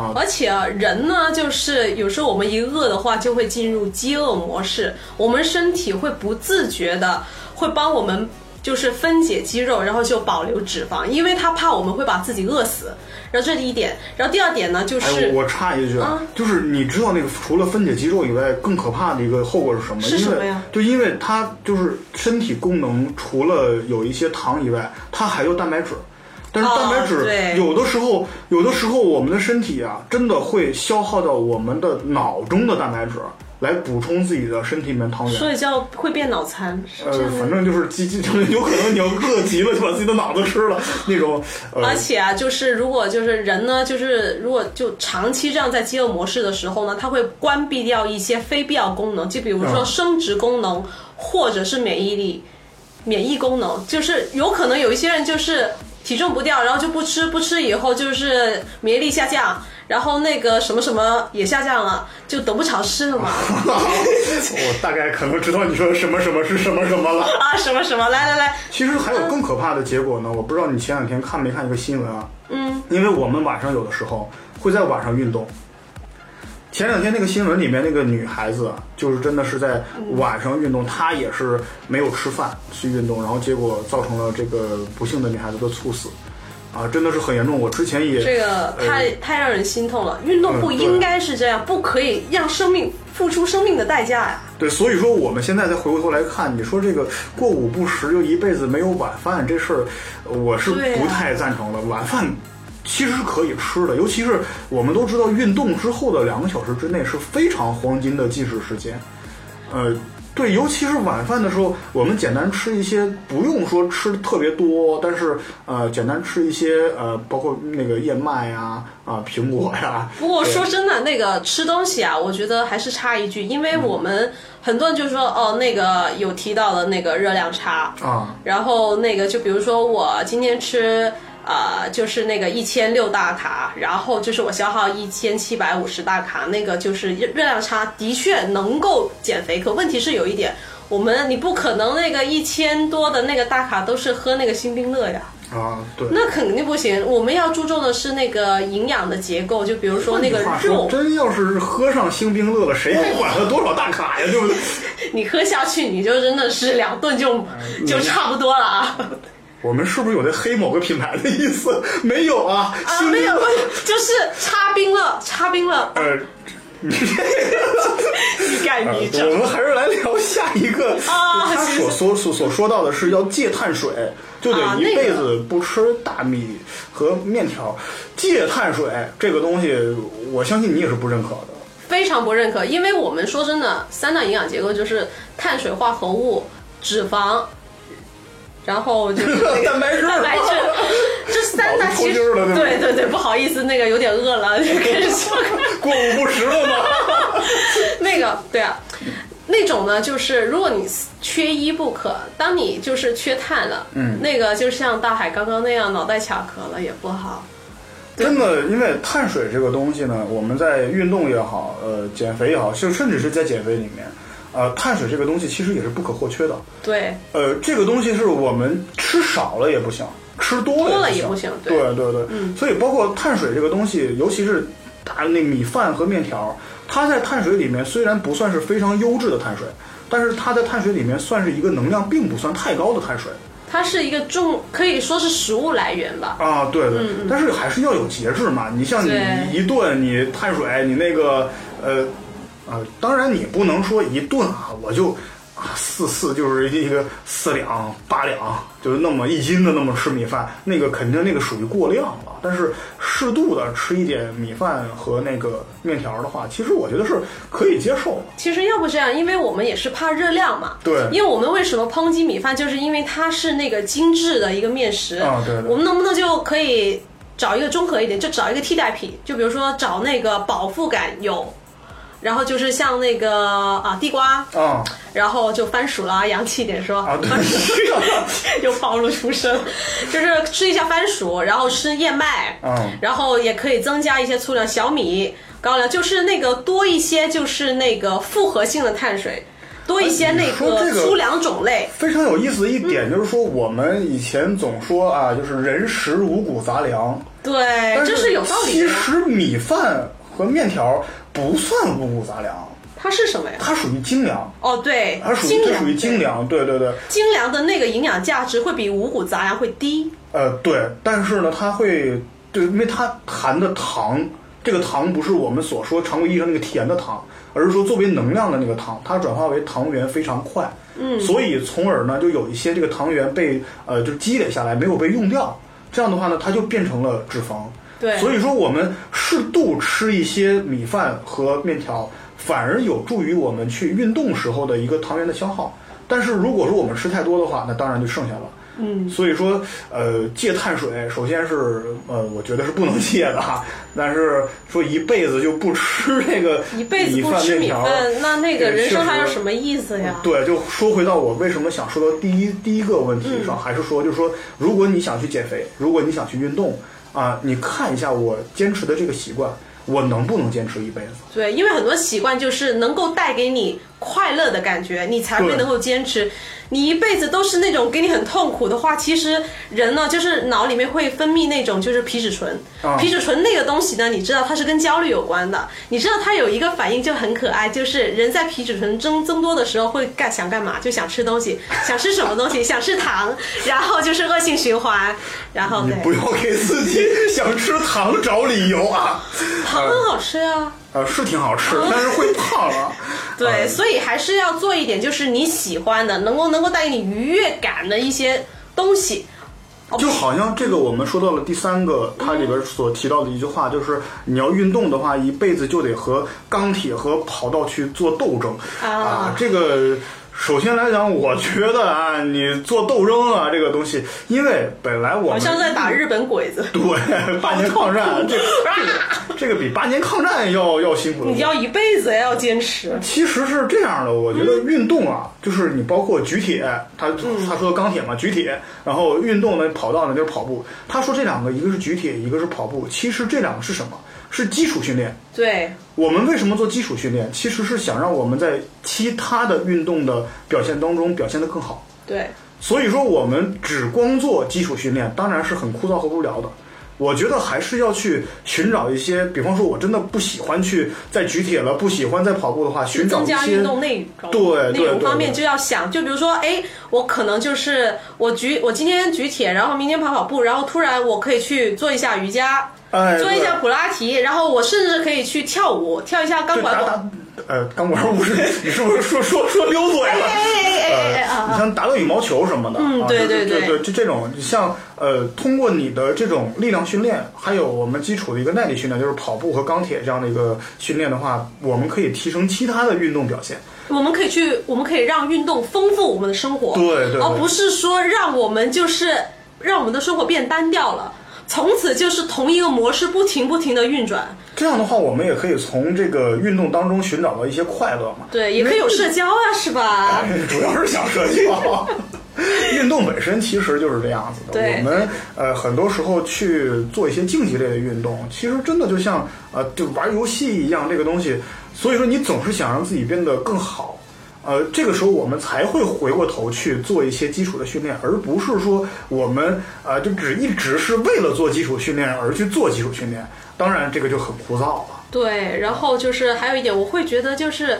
啊。而且啊人呢，就是有时候我们一饿的话，就会进入饥饿模式，我们身体会不自觉的会帮我们就是分解肌肉，然后就保留脂肪，因为他怕我们会把自己饿死。然后这一点，然后第二点呢，就是我插一句啊，就是你知道那个除了分解肌肉以外，更可怕的一个后果是什么？是什么呀？就因为它就是身体功能除了有一些糖以外，它还有蛋白质，但是蛋白质有的时候，有的时候我们的身体啊，真的会消耗到我们的脑中的蛋白质。来补充自己的身体里面糖原，所以叫会变脑残。呃，反正就是饥饥，有可能你要饿极了就把自己的脑子吃了那种。而且啊，就是如果就是人呢，就是如果就长期这样在饥饿模式的时候呢，它会关闭掉一些非必要功能，就比如说生殖功能或者是免疫力、免疫功能，就是有可能有一些人就是体重不掉，然后就不吃，不吃以后就是免疫力下降。然后那个什么什么也下降了，就得不偿失了嘛。我大概可能知道你说什么什么是什么什么了 啊，什么什么，来来来。其实还有更可怕的结果呢，我不知道你前两天看没看一个新闻啊？嗯。因为我们晚上有的时候会在晚上运动。前两天那个新闻里面那个女孩子，就是真的是在晚上运动，她也是没有吃饭去运动，然后结果造成了这个不幸的女孩子的猝死。啊，真的是很严重。我之前也这个太太让人心痛了。运动不应该是这样，不可以让生命付出生命的代价呀。对，所以说我们现在再回过头来看，你说这个过午不食就一辈子没有晚饭这事儿，我是不太赞成的。晚饭其实是可以吃的，尤其是我们都知道，运动之后的两个小时之内是非常黄金的进食时间，呃。对，尤其是晚饭的时候，我们简单吃一些，不用说吃的特别多，但是呃，简单吃一些呃，包括那个燕麦呀、啊苹果呀。不过说真的，那个吃东西啊，我觉得还是差一句，因为我们很多人就说哦，那个有提到的那个热量差啊，然后那个就比如说我今天吃。呃，就是那个一千六大卡，然后就是我消耗一千七百五十大卡，那个就是热量差，的确能够减肥。可问题是有一点，我们你不可能那个一千多的那个大卡都是喝那个新冰乐呀。啊，对。那肯定不行，我们要注重的是那个营养的结构，就比如说那个肉。真要是喝上星冰乐了，谁还管他多少大卡呀？对不对？你喝下去，你就真的是两顿就 就差不多了啊。我们是不是有在黑某个品牌的意思？没有啊，啊，没有，就是插冰了，插冰了。呃，你干你这，我们还是来聊下一个。啊，他所所所所说到的是要戒碳水，就得一辈子不吃大米和面条。戒碳水这个东西，我相信你也是不认可的。非常不认可，因为我们说真的，三大营养结构就是碳水化合物、脂肪。然后就是 蛋白质，蛋白质，这三大其实对对对，不好意思，那个有点饿了，就开始过午不食了吗？那个对啊，那种呢，就是如果你缺一不可，当你就是缺碳了，嗯，那个就像大海刚刚那样脑袋卡壳了也不好。真的，因为碳水这个东西呢，我们在运动也好，呃，减肥也好，就甚至是在减肥里面。呃，碳水这个东西其实也是不可或缺的。对。呃，这个东西是我们吃少了也不行，吃多了也不行。对对对。嗯。所以，包括碳水这个东西，尤其是大那米饭和面条，它在碳水里面虽然不算是非常优质的碳水，但是它在碳水里面算是一个能量并不算太高的碳水。它是一个重，可以说是食物来源吧。啊，对对。但是还是要有节制嘛。你像你一顿你碳水，你那个呃。啊，当然你不能说一顿啊，我就啊四四就是一个四两八两，就是那么一斤的那么吃米饭，那个肯定那个属于过量了。但是适度的吃一点米饭和那个面条的话，其实我觉得是可以接受。其实要不这样，因为我们也是怕热量嘛。对。因为我们为什么抨击米饭，就是因为它是那个精致的一个面食啊。对。我们能不能就可以？找一个综合一点，就找一个替代品，就比如说找那个饱腹感有。然后就是像那个啊地瓜，嗯，然后就番薯啦，洋气一点说，啊对。又暴露出身，就是吃一下番薯，然后吃燕麦，嗯。然后也可以增加一些粗粮，小米、高粱，就是那个多一些，就是那个复合性的碳水，多一些那个粗粮种类。非常有意思的一点就是说，我们以前总说啊，就是人食五谷杂粮，对，这是有道理的。其实米饭和面条不算五谷杂粮，它是什么呀？它属于精粮，哦，对它，属于精粮这属于精对粮，对对对。精粮的那个营养价值会比五谷杂粮会低。呃，对，但是呢，它会，对，因为它含的糖，这个糖不是我们所说常规意义上那个甜的糖，而是说作为能量的那个糖，它转化为糖原非常快，嗯，所以从而呢，就有一些这个糖原被呃就积累下来，没有被用掉，这样的话呢，它就变成了脂肪。对所以说我们适度吃一些米饭和面条，反而有助于我们去运动时候的一个糖原的消耗。但是如果说我们吃太多的话，那当然就剩下了。嗯，所以说，呃，戒碳水，首先是呃，我觉得是不能戒的哈。但是说一辈子就不吃这个一辈子米饭不吃米面条，饭，那那个人生还有什么意思呀？对，就说回到我为什么想说到第一第一个问题上，嗯还是说，就是说，如果你想去减肥，如果你想去运动啊，你看一下我坚持的这个习惯，我能不能坚持一辈子？对，因为很多习惯就是能够带给你快乐的感觉，你才会能够坚持。你一辈子都是那种给你很痛苦的话，其实人呢，就是脑里面会分泌那种就是皮质醇。啊皮质醇那个东西呢，你知道它是跟焦虑有关的。你知道它有一个反应就很可爱，就是人在皮质醇增增多的时候会干想干嘛？就想吃东西，想吃什么东西？想吃糖，然后就是恶性循环。然后对，你不要给自己想吃糖找理由啊！糖很好吃啊。呃，是挺好吃，但是会胖啊。对，呃所以还是要做一点，就是你喜欢的，能够能够带给你愉悦感的一些东西。就好像这个我们说到了第三个，它里边所提到的一句话，就是你要运动的话，一辈子就得和钢铁和跑道去做斗争啊这个。首先来讲，我觉得啊，你做斗争啊，这个东西，因为本来我们好像在打日本鬼子，对八年抗战，这这个这个比八年抗战要要辛苦的。你要一辈子要坚持。其实是这样的，我觉得运动啊，就是你包括举铁，他嗯他说钢铁嘛，举铁，然后运动呢，跑道呢就是跑步。他说这两个，一个是举铁，一个是跑步。其实这两个是什么？是基础训练。对，我们为什么做基础训练？其实是想让我们在其他的运动的表现当中表现得更好。对，所以说，我们只光做基础训练，当然是很枯燥和无聊的。我觉得还是要去寻找一些，比方说，我真的不喜欢去再举铁了，不喜欢再跑步的话，寻找增一些增加运动内容。对内容方面就要想，就比如说，哎，我可能就是我举，我今天举铁，然后明天跑跑步，然后突然我可以去做一下瑜伽，哎，做一下普拉提，然后我甚至可以去跳舞，跳一下钢管舞。呃钢管舞是，你是不是说说说溜嘴了？哎哎哎哎呃，你像打个羽毛球什么的，嗯啊就对对对就这种，像呃，通过你的这种力量训练，还有我们基础的一个耐力训练，就是跑步和钢铁这样的一个训练的话，我们可以提升其他的运动表现。我们可以去，我们可以让运动丰富我们的生活，对对而不是说让我们就是让我们的生活变单调了，从此就是同一个模式不停不停的运转。这样的话，我们也可以从这个运动当中寻找到一些快乐嘛。对，也可以有社交啊，是吧？主要是想社交。运动本身其实就是这样子的。我们呃很多时候去做一些竞技类的运动，其实真的就像呃就玩游戏一样，这个东西。所以说你总是想让自己变得更好。呃，这个时候我们才会回过头去做一些基础的训练，而不是说我们呃就只一直是为了做基础训练而去做基础训练。当然，这个就很枯燥了。对，然后就是还有一点，我会觉得就是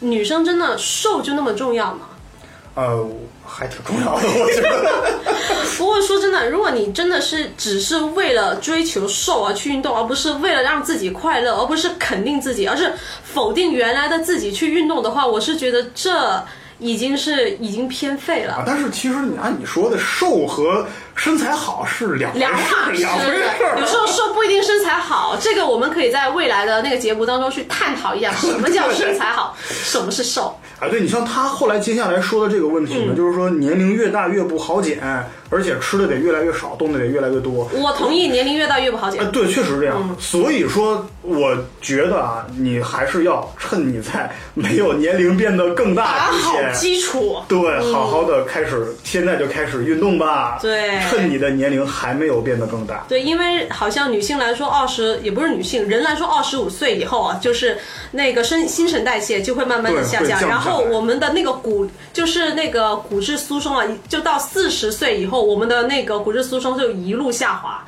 女生真的瘦就那么重要吗？呃，还挺重要的，我觉得。不过说真的，如果你真的是只是为了追求瘦而去运动，而不是为了让自己快乐，而不是肯定自己，而是否定原来的自己去运动的话，我是觉得这已经是已经偏废了。啊，但是其实你按你说的，瘦和身材好是两码事，事两回事儿。有时候瘦不一定身材好，这个我们可以在未来的那个节目当中去探讨一下，什么叫身材好，什么是瘦。啊，对你像他后来接下来说的这个问题呢，嗯就是说年龄越大越不好减，而且吃的得越来越少，动的得越来越多。我同意，年龄越大越不好减。对，确实是这样。所以说，我觉得啊，你还是要趁你在没有年龄变得更大打好，基础对，好好的开始，现在就开始运动吧。对，趁你的年龄还没有变得更大。对，因为好像女性来说，二十也不是女性人来说，二十五岁以后啊，就是那个生新陈代谢就会慢慢的下降，然后我们的那个骨就是那个骨质疏松啊，就到四十岁以后。我们的那个骨质疏松就一路下滑，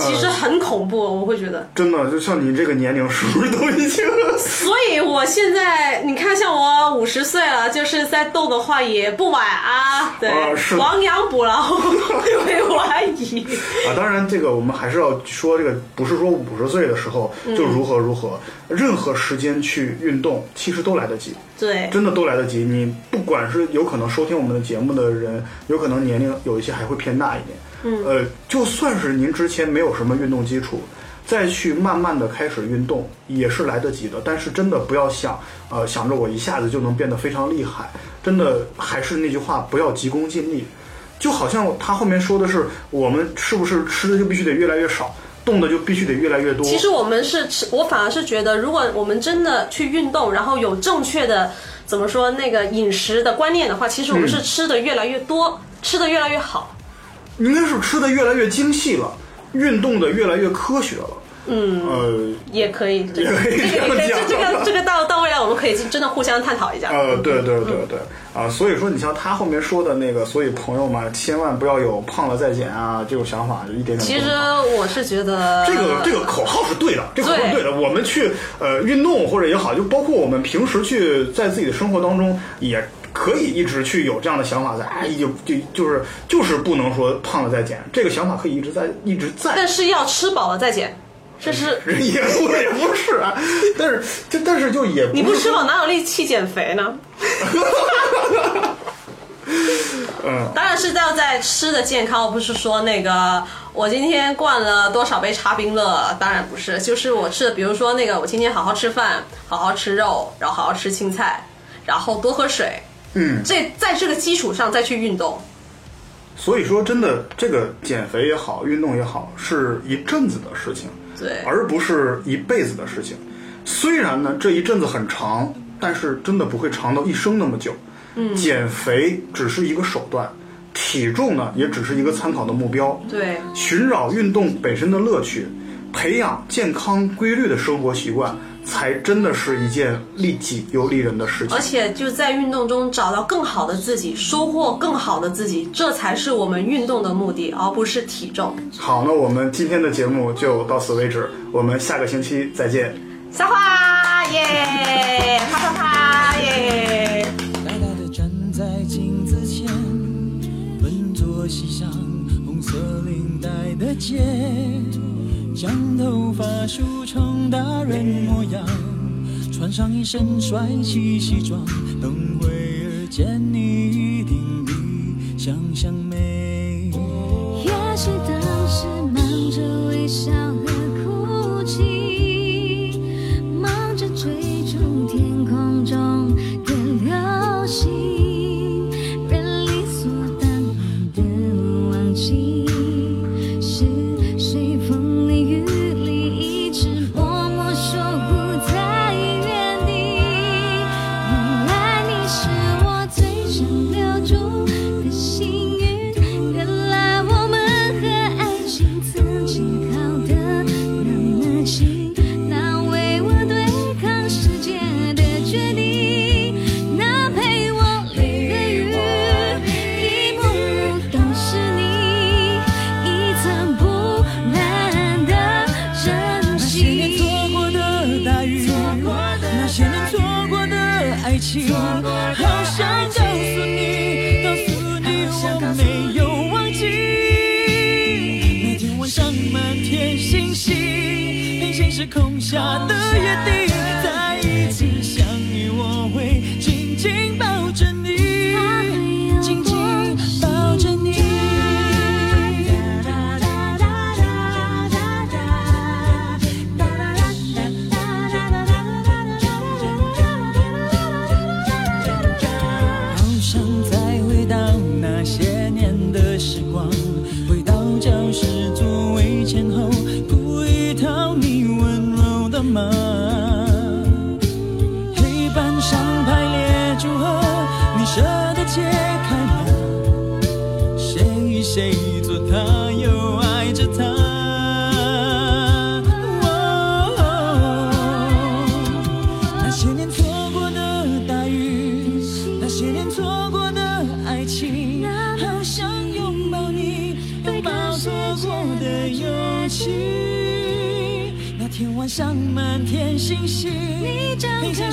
其实很恐怖，我会觉得。真的，就像你这个年龄，是不是都已经？所以我现在，你看，像我五十岁了，就是在动的话也不晚啊。对，亡羊补牢，不为晚矣。啊，当然，这个我们还是要说，这个不是说五十岁的时候就如何如何，任何时间去运动，其实都来得及。对，真的都来得及。你不管是有可能收听我们的节目的人，有可能年龄有一些还会偏大一点。嗯，呃，就算是您之前没有什么运动基础，再去慢慢的开始运动也是来得及的。但是真的不要想，呃，想着我一下子就能变得非常厉害。真的还是那句话，不要急功近利。就好像他后面说的是，我们是不是吃的就必须得越来越少？动的就必须得越来越多。其实我们是吃，我反而是觉得，如果我们真的去运动，然后有正确的怎么说那个饮食的观念的话，其实我们是吃的越来越多，吃的越来越好。应该是吃的越来越精细了，运动的越来越科学了。嗯，呃，也可以，也可以 这个这个到到未来，我们可以真的互相探讨一下。呃，对对对对，啊，所以说你像他后面说的那个，所以朋友们千万不要有胖了再减啊这种想法，就一点点。其实我是觉得这个这个口号是对的，这个口号是对的。我们去呃运动或者也好，就包括我们平时去在自己的生活当中也。可以一直去有这样的想法在，哎，就就就是就是不能说胖了再减，这个想法可以一直在一直在。但是要吃饱了再减，这是 也不也不是啊，但是就但是就也你不吃饱哪有力气减肥呢？嗯，当然是要在吃的健康，不是说那个我今天灌了多少杯茶冰乐，当然不是，就是我吃的，比如说那个我今天好好吃饭，好好吃肉，然后好好吃青菜，然后多喝水。嗯，这在这个基础上再去运动，所以说真的，这个减肥也好，运动也好，是一阵子的事情，对，而不是一辈子的事情。虽然呢，这一阵子很长，但是真的不会长到一生那么久。嗯，减肥只是一个手段，体重呢也只是一个参考的目标。对，寻找运动本身的乐趣，培养健康规律的生活习惯。才真的是一件利己又利人的事情，而且就在运动中找到更好的自己，收获更好的自己，这才是我们运动的目的，而不是体重。好，那我们今天的节目就到此为止，我们下个星期再见。撒花耶，啪啪啪耶。大大的站在镜子前，笨拙系上红色领带的结。将头发梳成大人模样，穿上一身帅气西装，等会儿见你一定比想象美。也许当时忙着微笑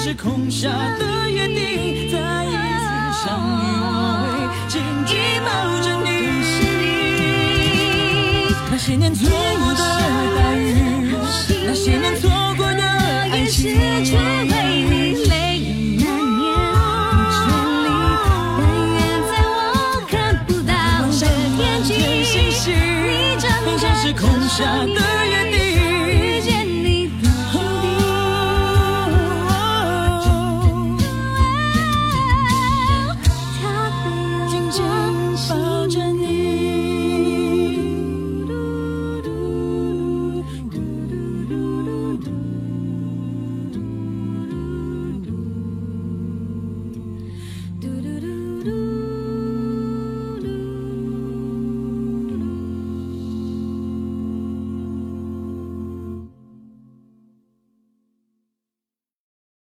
时空下的约定再一次相遇我会紧紧抱着你。那些年错过的大雨那些年错过的爱情